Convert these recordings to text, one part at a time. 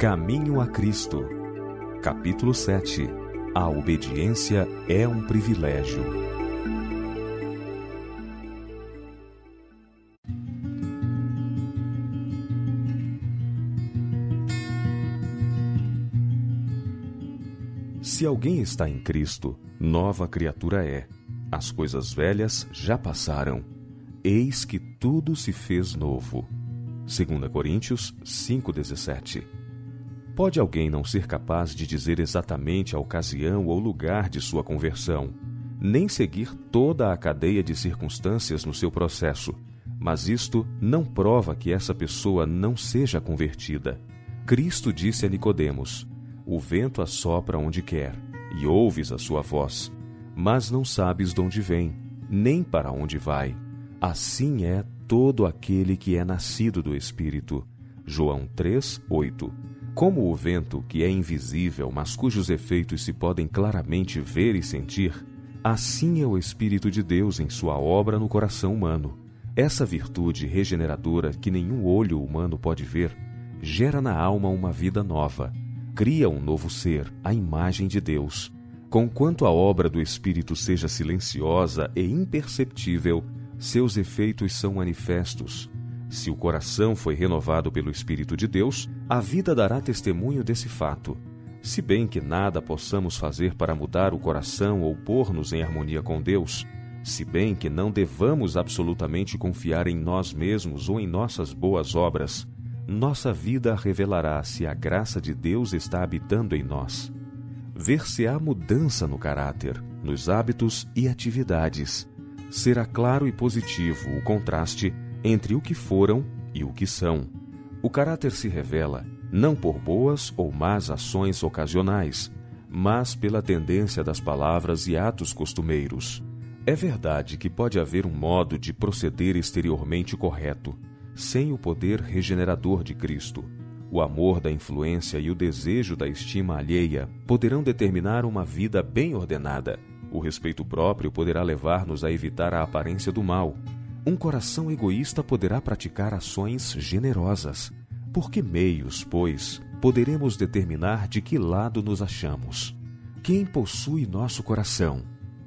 Caminho a Cristo. Capítulo 7. A obediência é um privilégio. Se alguém está em Cristo, nova criatura é. As coisas velhas já passaram. Eis que tudo se fez novo. 2 Coríntios 5,17 Pode alguém não ser capaz de dizer exatamente a ocasião ou lugar de sua conversão, nem seguir toda a cadeia de circunstâncias no seu processo, mas isto não prova que essa pessoa não seja convertida. Cristo disse a Nicodemos: O vento assopra onde quer, e ouves a sua voz, mas não sabes de onde vem, nem para onde vai. Assim é todo aquele que é nascido do Espírito. João 3, 8. Como o vento, que é invisível, mas cujos efeitos se podem claramente ver e sentir, assim é o Espírito de Deus em sua obra no coração humano. Essa virtude regeneradora que nenhum olho humano pode ver, gera na alma uma vida nova, cria um novo ser, a imagem de Deus. Conquanto a obra do Espírito seja silenciosa e imperceptível, seus efeitos são manifestos. Se o coração foi renovado pelo Espírito de Deus, a vida dará testemunho desse fato. Se bem que nada possamos fazer para mudar o coração ou pôr-nos em harmonia com Deus, se bem que não devamos absolutamente confiar em nós mesmos ou em nossas boas obras, nossa vida revelará se a graça de Deus está habitando em nós. Ver-se-á mudança no caráter, nos hábitos e atividades será claro e positivo o contraste entre o que foram e o que são. O caráter se revela não por boas ou más ações ocasionais, mas pela tendência das palavras e atos costumeiros. É verdade que pode haver um modo de proceder exteriormente correto, sem o poder regenerador de Cristo. O amor da influência e o desejo da estima alheia poderão determinar uma vida bem ordenada o respeito próprio poderá levar-nos a evitar a aparência do mal. Um coração egoísta poderá praticar ações generosas. Por que meios, pois, poderemos determinar de que lado nos achamos? Quem possui nosso coração?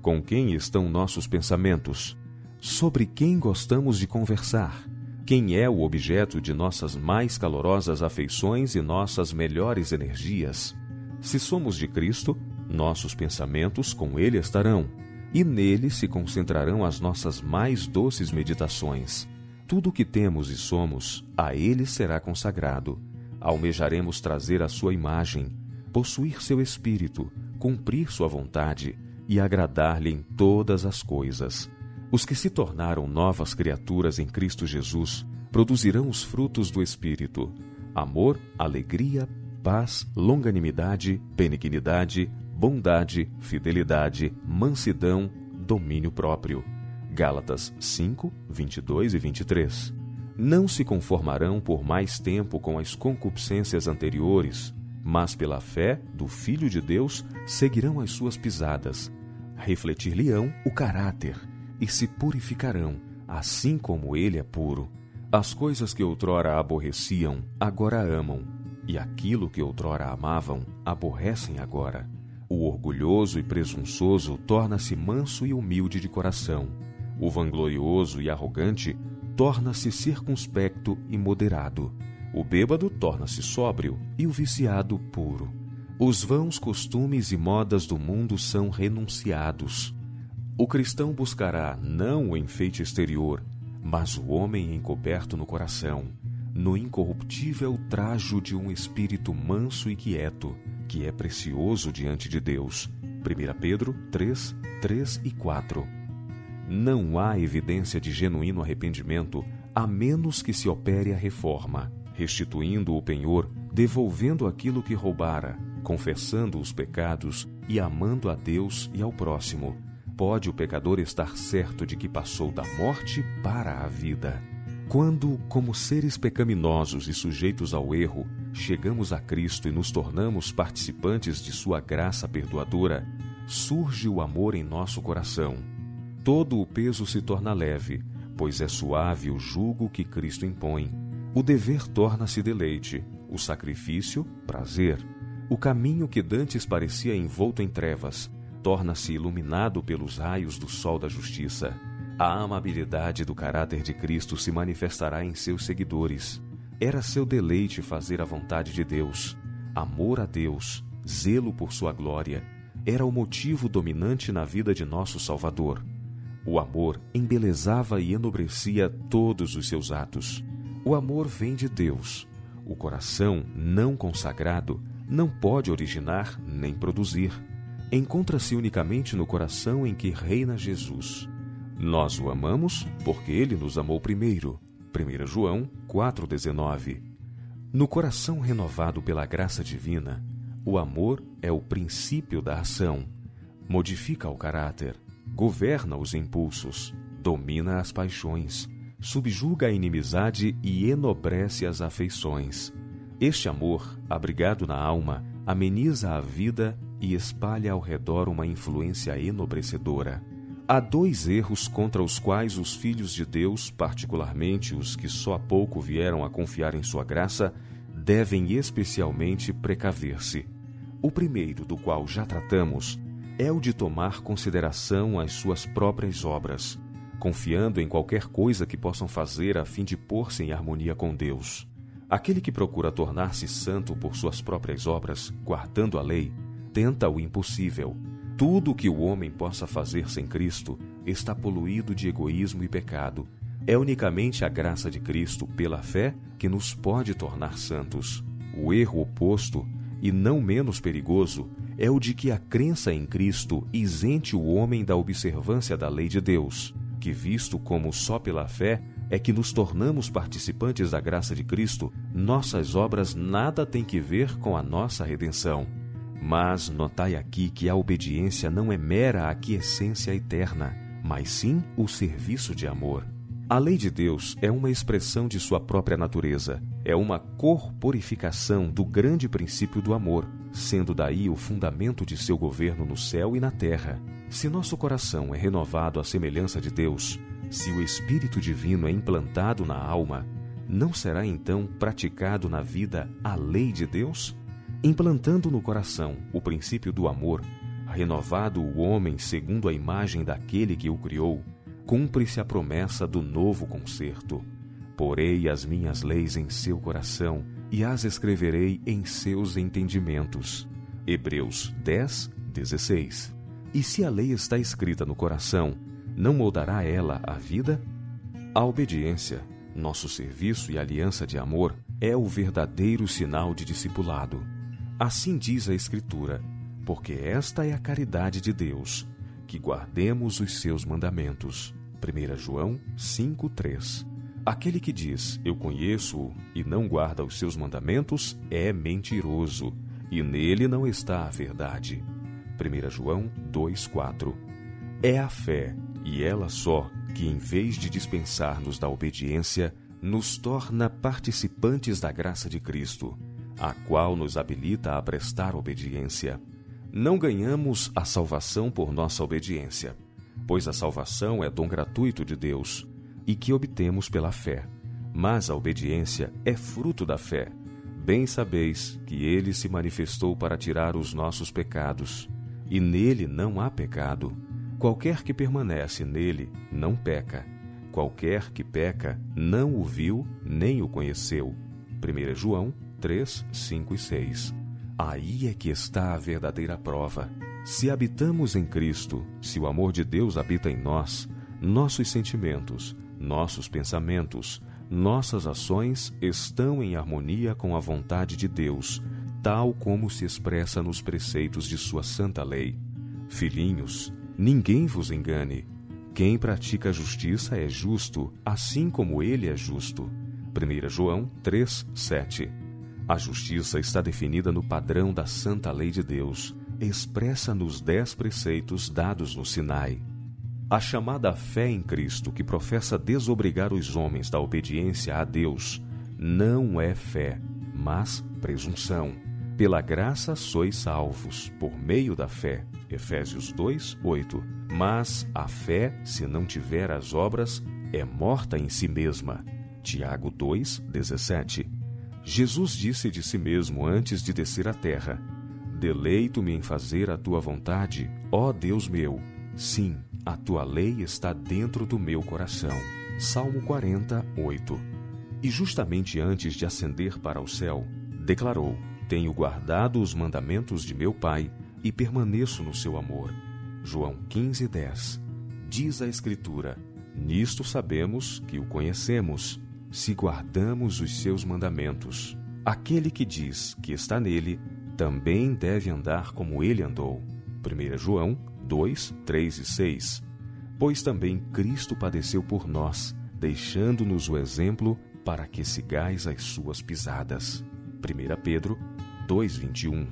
Com quem estão nossos pensamentos? Sobre quem gostamos de conversar? Quem é o objeto de nossas mais calorosas afeições e nossas melhores energias? Se somos de Cristo, nossos pensamentos com ele estarão, e nele se concentrarão as nossas mais doces meditações. Tudo o que temos e somos, a ele será consagrado. Almejaremos trazer a sua imagem, possuir seu espírito, cumprir sua vontade e agradar-lhe em todas as coisas. Os que se tornaram novas criaturas em Cristo Jesus produzirão os frutos do Espírito: amor, alegria, paz, longanimidade, benignidade, bondade, fidelidade, mansidão, domínio próprio. Gálatas 5, 22 e 23. Não se conformarão por mais tempo com as concupiscências anteriores, mas pela fé do Filho de Deus seguirão as suas pisadas. Refletir-lhe-ão o caráter e se purificarão, assim como ele é puro. As coisas que outrora aborreciam, agora amam, e aquilo que outrora amavam, aborrecem agora. O orgulhoso e presunçoso torna-se manso e humilde de coração. O vanglorioso e arrogante torna-se circunspecto e moderado. O bêbado torna-se sóbrio e o viciado puro. Os vãos costumes e modas do mundo são renunciados. O cristão buscará não o enfeite exterior, mas o homem encoberto no coração, no incorruptível trajo de um espírito manso e quieto, que é precioso diante de Deus. 1 Pedro 3, 3 e 4. Não há evidência de genuíno arrependimento a menos que se opere a reforma, restituindo o penhor, devolvendo aquilo que roubara, confessando os pecados e amando a Deus e ao próximo. Pode o pecador estar certo de que passou da morte para a vida. Quando, como seres pecaminosos e sujeitos ao erro, chegamos a Cristo e nos tornamos participantes de Sua graça perdoadora, surge o amor em nosso coração. Todo o peso se torna leve, pois é suave o jugo que Cristo impõe. O dever torna-se deleite, o sacrifício, prazer. O caminho que dantes parecia envolto em trevas torna-se iluminado pelos raios do sol da justiça. A amabilidade do caráter de Cristo se manifestará em seus seguidores. Era seu deleite fazer a vontade de Deus. Amor a Deus, zelo por sua glória, era o motivo dominante na vida de nosso Salvador. O amor embelezava e enobrecia todos os seus atos. O amor vem de Deus. O coração não consagrado não pode originar nem produzir. Encontra-se unicamente no coração em que reina Jesus. Nós o amamos porque ele nos amou primeiro. 1 João 4,19 No coração renovado pela graça divina, o amor é o princípio da ação. Modifica o caráter, governa os impulsos, domina as paixões, subjuga a inimizade e enobrece as afeições. Este amor, abrigado na alma, ameniza a vida e espalha ao redor uma influência enobrecedora. Há dois erros contra os quais os filhos de Deus, particularmente os que só há pouco vieram a confiar em sua graça, devem especialmente precaver-se. O primeiro, do qual já tratamos, é o de tomar consideração às suas próprias obras, confiando em qualquer coisa que possam fazer a fim de pôr-se em harmonia com Deus. Aquele que procura tornar-se santo por suas próprias obras, guardando a lei, tenta o impossível tudo o que o homem possa fazer sem Cristo está poluído de egoísmo e pecado. É unicamente a graça de Cristo, pela fé, que nos pode tornar santos. O erro oposto, e não menos perigoso, é o de que a crença em Cristo isente o homem da observância da lei de Deus, que, visto como só pela fé é que nos tornamos participantes da graça de Cristo, nossas obras nada têm que ver com a nossa redenção. Mas notai aqui que a obediência não é mera aquiescência eterna, mas sim o serviço de amor. A lei de Deus é uma expressão de sua própria natureza, é uma corporificação do grande princípio do amor, sendo daí o fundamento de seu governo no céu e na terra. Se nosso coração é renovado à semelhança de Deus, se o Espírito Divino é implantado na alma, não será então praticado na vida a lei de Deus? Implantando no coração o princípio do amor, renovado o homem segundo a imagem daquele que o criou, cumpre-se a promessa do novo concerto. Porei as minhas leis em seu coração e as escreverei em seus entendimentos. Hebreus 10, 16. E se a lei está escrita no coração, não moldará ela a vida? A obediência, nosso serviço e aliança de amor, é o verdadeiro sinal de discipulado. Assim diz a Escritura, porque esta é a caridade de Deus, que guardemos os seus mandamentos. 1 João 5,3 Aquele que diz, Eu conheço-o, e não guarda os seus mandamentos, é mentiroso, e nele não está a verdade. 1 João 2,4 É a fé, e ela só, que em vez de dispensar-nos da obediência, nos torna participantes da graça de Cristo a qual nos habilita a prestar obediência. Não ganhamos a salvação por nossa obediência, pois a salvação é dom gratuito de Deus e que obtemos pela fé. Mas a obediência é fruto da fé. Bem sabeis que ele se manifestou para tirar os nossos pecados, e nele não há pecado. Qualquer que permanece nele não peca. Qualquer que peca não o viu nem o conheceu. 1 João 3, 5 e 6. Aí é que está a verdadeira prova. Se habitamos em Cristo, se o amor de Deus habita em nós, nossos sentimentos, nossos pensamentos, nossas ações estão em harmonia com a vontade de Deus, tal como se expressa nos preceitos de Sua santa lei. Filhinhos, ninguém vos engane. Quem pratica a justiça é justo, assim como ele é justo. 1 João 3, 7. A justiça está definida no padrão da santa lei de Deus, expressa nos dez preceitos dados no Sinai. A chamada fé em Cristo, que professa desobrigar os homens da obediência a Deus, não é fé, mas presunção. Pela graça sois salvos, por meio da fé. Efésios 2, 8. Mas a fé, se não tiver as obras, é morta em si mesma. Tiago 2, 17. Jesus disse de si mesmo antes de descer à terra: Deleito-me em fazer a tua vontade, ó Deus meu. Sim, a tua lei está dentro do meu coração. Salmo 48. E justamente antes de ascender para o céu, declarou: Tenho guardado os mandamentos de meu Pai e permaneço no seu amor. João 15:10. Diz a Escritura: Nisto sabemos que o conhecemos se guardamos os seus mandamentos. Aquele que diz que está nele também deve andar como ele andou. 1 João 2, 3 e 6. Pois também Cristo padeceu por nós, deixando-nos o exemplo para que sigais as suas pisadas. 1 Pedro 2:21.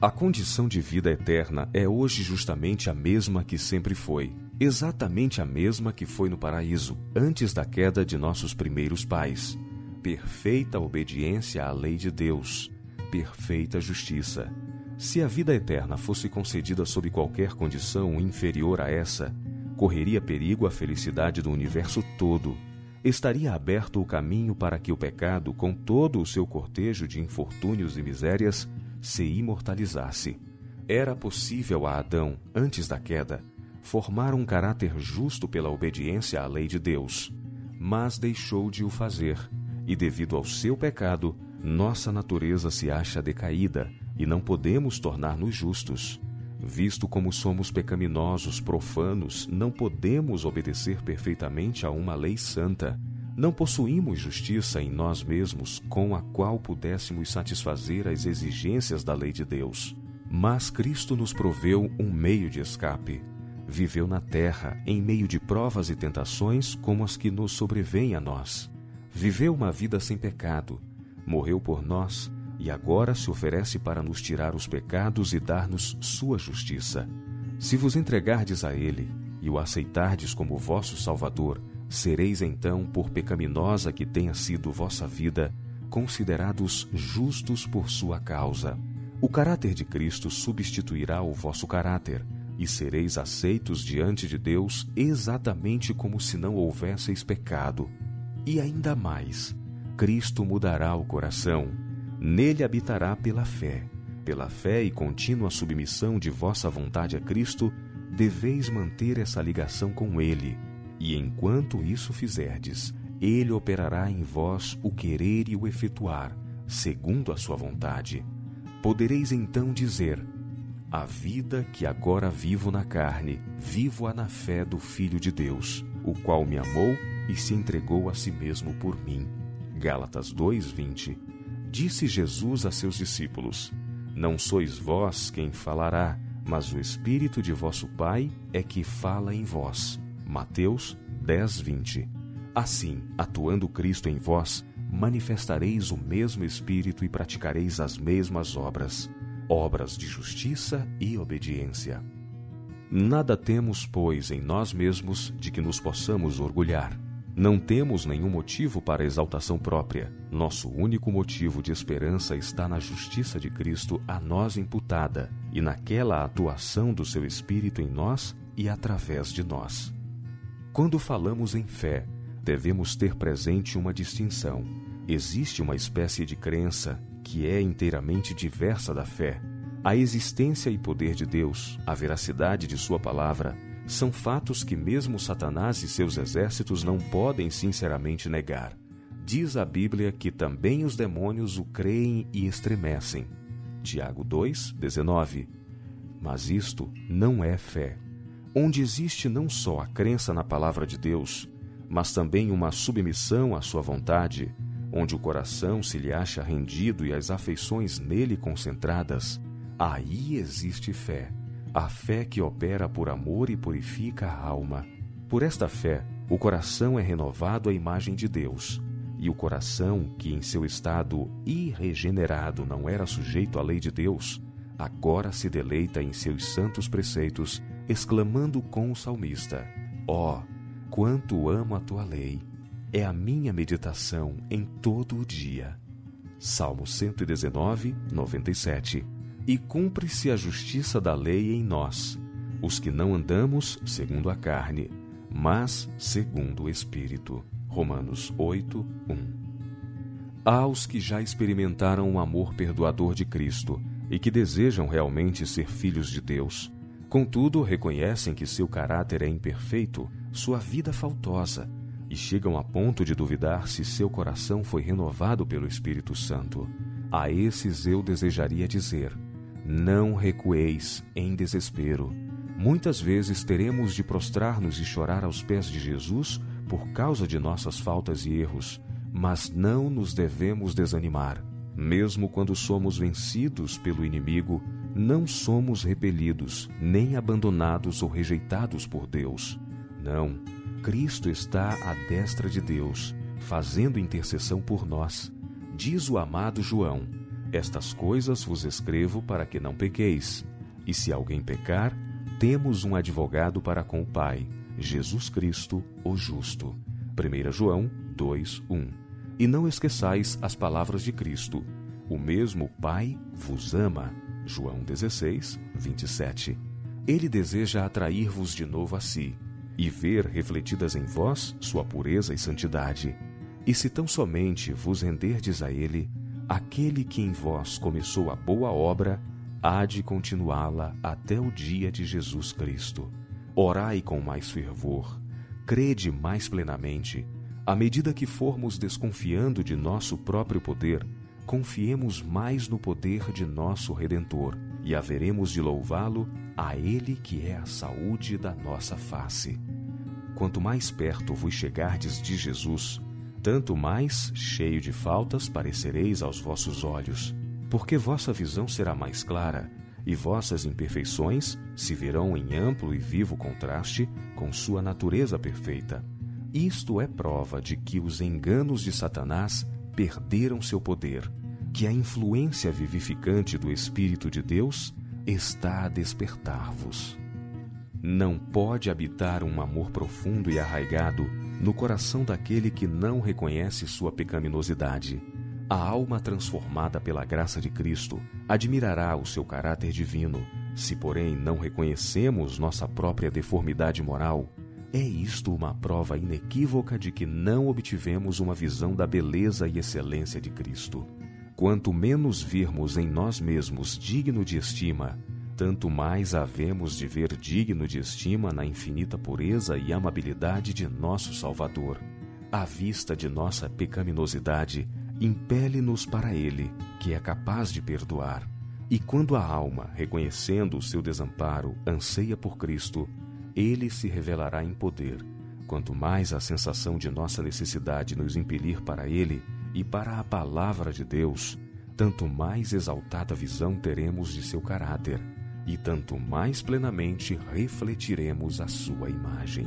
A condição de vida eterna é hoje justamente a mesma que sempre foi exatamente a mesma que foi no paraíso, antes da queda de nossos primeiros pais. Perfeita obediência à lei de Deus, perfeita justiça. Se a vida eterna fosse concedida sob qualquer condição inferior a essa, correria perigo a felicidade do universo todo. Estaria aberto o caminho para que o pecado, com todo o seu cortejo de infortúnios e misérias, se imortalizasse. Era possível a Adão, antes da queda, formar um caráter justo pela obediência à lei de Deus, mas deixou de o fazer, e devido ao seu pecado, nossa natureza se acha decaída e não podemos tornar-nos justos. Visto como somos pecaminosos, profanos, não podemos obedecer perfeitamente a uma lei santa. Não possuímos justiça em nós mesmos com a qual pudéssemos satisfazer as exigências da lei de Deus. Mas Cristo nos proveu um meio de escape viveu na terra em meio de provas e tentações como as que nos sobrevêm a nós. Viveu uma vida sem pecado, morreu por nós e agora se oferece para nos tirar os pecados e dar-nos sua justiça. Se vos entregardes a Ele e o aceitardes como vosso Salvador, sereis então, por pecaminosa que tenha sido vossa vida, considerados justos por sua causa. O caráter de Cristo substituirá o vosso caráter e sereis aceitos diante de Deus exatamente como se não houvesseis pecado. E ainda mais, Cristo mudará o coração, nele habitará pela fé. Pela fé e contínua submissão de vossa vontade a Cristo, deveis manter essa ligação com Ele, e enquanto isso fizerdes, Ele operará em vós o querer e o efetuar, segundo a sua vontade. Podereis então dizer: a vida que agora vivo na carne, vivo-a na fé do Filho de Deus, o qual me amou e se entregou a si mesmo por mim. Gálatas 2:20. Disse Jesus a seus discípulos: Não sois vós quem falará, mas o Espírito de vosso Pai é que fala em vós. Mateus 10:20. Assim, atuando Cristo em vós, manifestareis o mesmo Espírito e praticareis as mesmas obras obras de justiça e obediência. Nada temos, pois, em nós mesmos de que nos possamos orgulhar. Não temos nenhum motivo para exaltação própria. Nosso único motivo de esperança está na justiça de Cristo a nós imputada e naquela atuação do seu Espírito em nós e através de nós. Quando falamos em fé, devemos ter presente uma distinção. Existe uma espécie de crença que é inteiramente diversa da fé. A existência e poder de Deus, a veracidade de Sua palavra, são fatos que mesmo Satanás e seus exércitos não podem sinceramente negar. Diz a Bíblia que também os demônios o creem e estremecem. Tiago 2, 19. Mas isto não é fé. Onde existe não só a crença na palavra de Deus, mas também uma submissão à sua vontade, onde o coração se lhe acha rendido e as afeições nele concentradas, aí existe fé, a fé que opera por amor e purifica a alma. Por esta fé, o coração é renovado à imagem de Deus, e o coração, que em seu estado irregenerado não era sujeito à lei de Deus, agora se deleita em seus santos preceitos, exclamando com o salmista: Ó, oh, quanto amo a tua lei! É a minha meditação em todo o dia. Salmo 119, 97. E cumpre-se a justiça da lei em nós, os que não andamos segundo a carne, mas segundo o Espírito. Romanos 8, 1. Há os que já experimentaram o amor perdoador de Cristo e que desejam realmente ser filhos de Deus. Contudo, reconhecem que seu caráter é imperfeito, sua vida faltosa, e chegam a ponto de duvidar se seu coração foi renovado pelo Espírito Santo. A esses eu desejaria dizer: não recueis em desespero. Muitas vezes teremos de prostrar-nos e chorar aos pés de Jesus por causa de nossas faltas e erros, mas não nos devemos desanimar. Mesmo quando somos vencidos pelo inimigo, não somos repelidos, nem abandonados ou rejeitados por Deus. Não, Cristo está à destra de Deus, fazendo intercessão por nós. Diz o amado João: Estas coisas vos escrevo para que não pequeis. E se alguém pecar, temos um advogado para com o Pai, Jesus Cristo, o justo. 1 João 2:1. E não esqueçais as palavras de Cristo: O mesmo Pai vos ama. João 16, 27. Ele deseja atrair-vos de novo a si e ver refletidas em vós sua pureza e santidade. E se tão somente vos renderdes a Ele, aquele que em vós começou a boa obra, há de continuá-la até o dia de Jesus Cristo. Orai com mais fervor, crede mais plenamente. À medida que formos desconfiando de nosso próprio poder, confiemos mais no poder de nosso Redentor e haveremos de louvá-lo a Ele que é a saúde da nossa face. Quanto mais perto vos chegardes de Jesus, tanto mais cheio de faltas parecereis aos vossos olhos, porque vossa visão será mais clara e vossas imperfeições se verão em amplo e vivo contraste com sua natureza perfeita. Isto é prova de que os enganos de Satanás perderam seu poder, que a influência vivificante do Espírito de Deus está a despertar-vos. Não pode habitar um amor profundo e arraigado no coração daquele que não reconhece sua pecaminosidade. A alma transformada pela graça de Cristo admirará o seu caráter divino. Se, porém, não reconhecemos nossa própria deformidade moral, é isto uma prova inequívoca de que não obtivemos uma visão da beleza e excelência de Cristo. Quanto menos virmos em nós mesmos digno de estima, tanto mais havemos de ver digno de estima na infinita pureza e amabilidade de nosso Salvador. A vista de nossa pecaminosidade impele-nos para Ele, que é capaz de perdoar. E quando a alma, reconhecendo o seu desamparo, anseia por Cristo, Ele se revelará em poder. Quanto mais a sensação de nossa necessidade nos impelir para Ele, e para a palavra de Deus, tanto mais exaltada visão teremos de seu caráter, e tanto mais plenamente refletiremos a sua imagem.